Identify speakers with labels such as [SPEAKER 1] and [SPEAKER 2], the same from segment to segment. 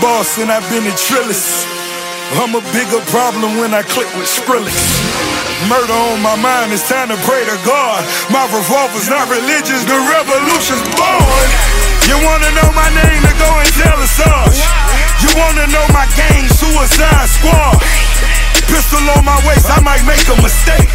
[SPEAKER 1] boss and I've been a trillist. I'm a bigger problem when I click with Skrillex. Murder on my mind, it's time to pray to God. My revolver's not religious, the revolution's born. You wanna know my name, then go and tell us us. You wanna know my gang, Suicide Squad. Pistol on my waist, I might make a mistake.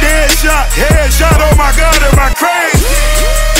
[SPEAKER 1] Dead shot, head shot, oh my god, am I crazy?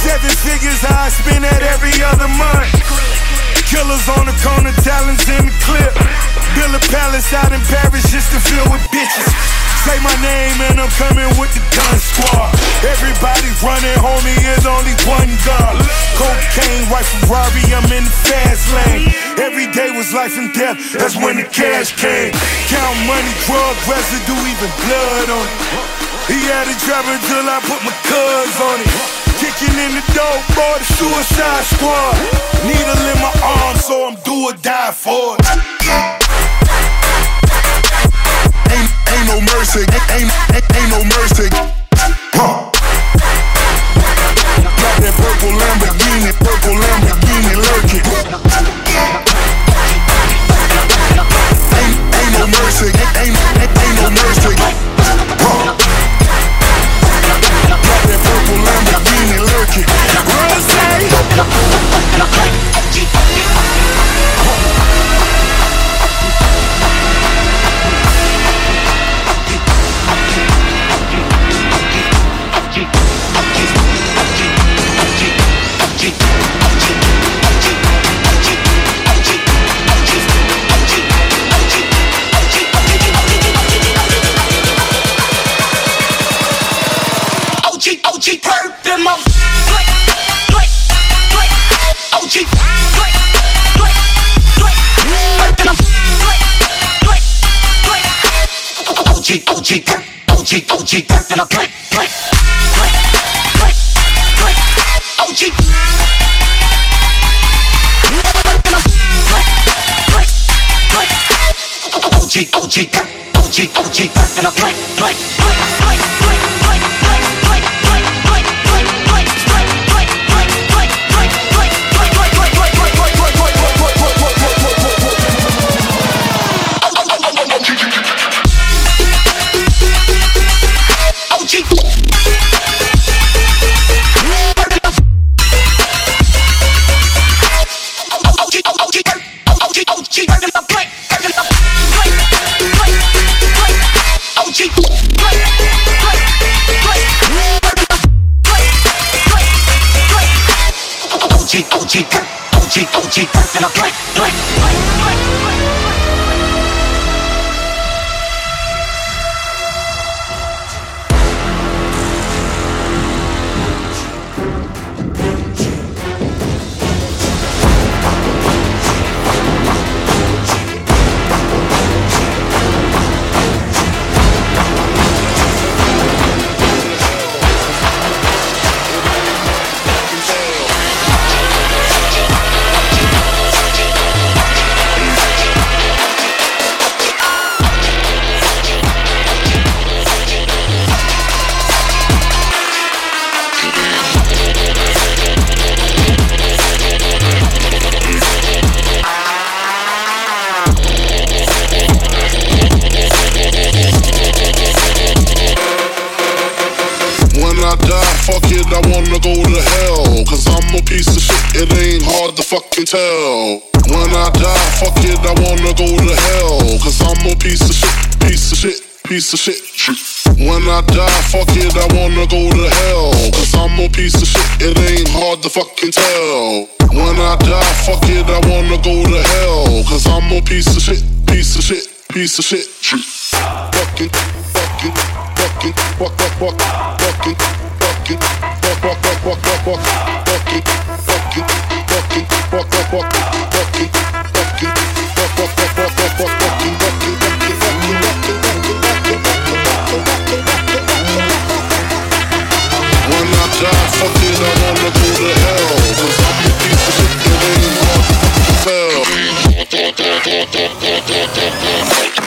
[SPEAKER 1] Seven figures I spend that every other month. Killers on the corner, talents in the clip. Build a palace out in Paris just to fill with bitches. Say my name and I'm coming with the gun squad. Everybody running, homie, is only one gun. Cocaine, white Ferrari, I'm in the fast lane. Every day was life and death, that's when the cash came. Count money, drug residue, even blood on it. He had it driving till I put my cuz on it. Kicking in the door, boy, the suicide squad. Needle in my arm, so I'm do or die for it. Ain't, ain't no mercy, ain't, ain't, ain't no mercy. Huh. Got that purple Lamborghini, purple Lamborghini lurking.
[SPEAKER 2] OG, OG, that, OG, OG, that, and I play, play, play, play, play, OG. OG, OG, that, OG, OG, that, and I play, play, play, play. OG, OG, OG, OG, and
[SPEAKER 3] I'm like, like, like. A piece of shit, it ain't hard to fucking tell. When I die, fuck it, I wanna go to hell. Cause I'm a piece of shit, piece of shit, piece of shit. When I die, fuck it, I wanna go to hell. Cause I'm a piece of shit, it ain't hard to fucking tell. When I die, fuck it, I wanna go to hell. Cause I'm a piece of shit, piece of shit, piece of shit. Fucking, fucking, fucking, fuck, fuck, fuck, fucking, fuck, fuck, fuck, fuck, fuck, fuck, fuck, I die, fuck it, wanna go to hell. To.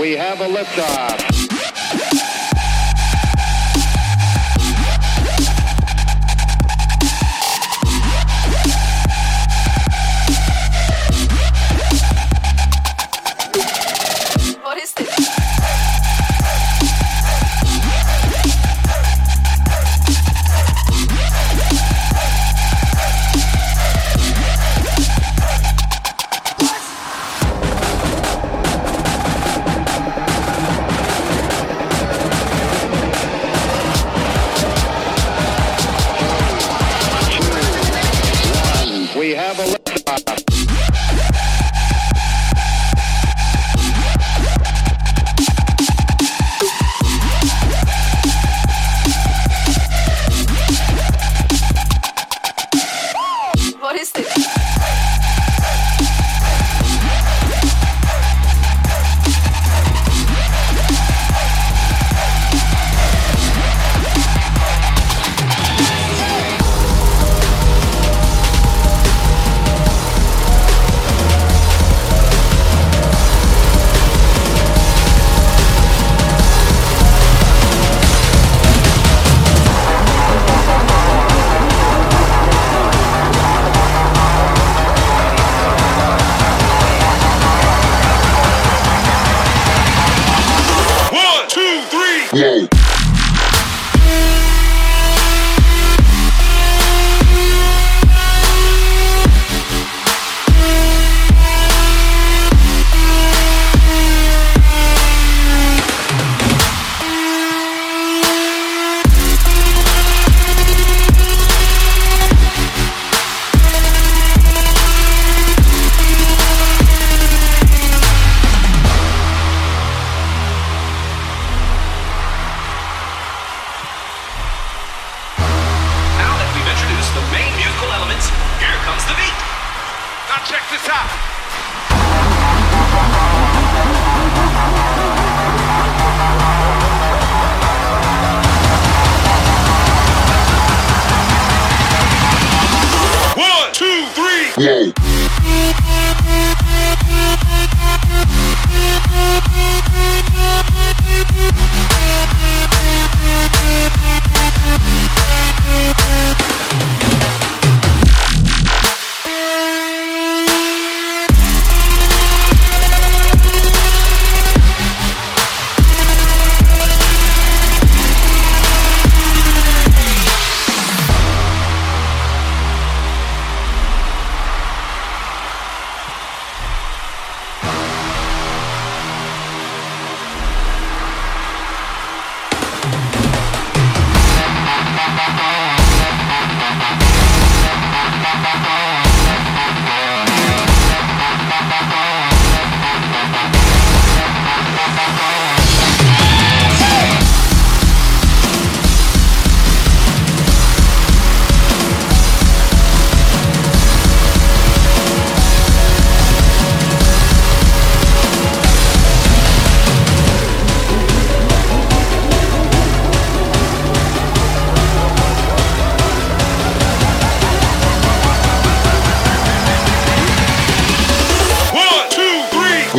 [SPEAKER 4] We
[SPEAKER 5] have a liftoff.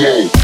[SPEAKER 6] Yeah.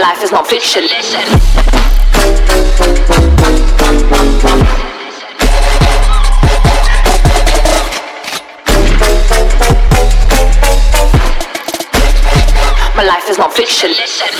[SPEAKER 6] life is not fiction. Listen. My life is not fiction. Listen.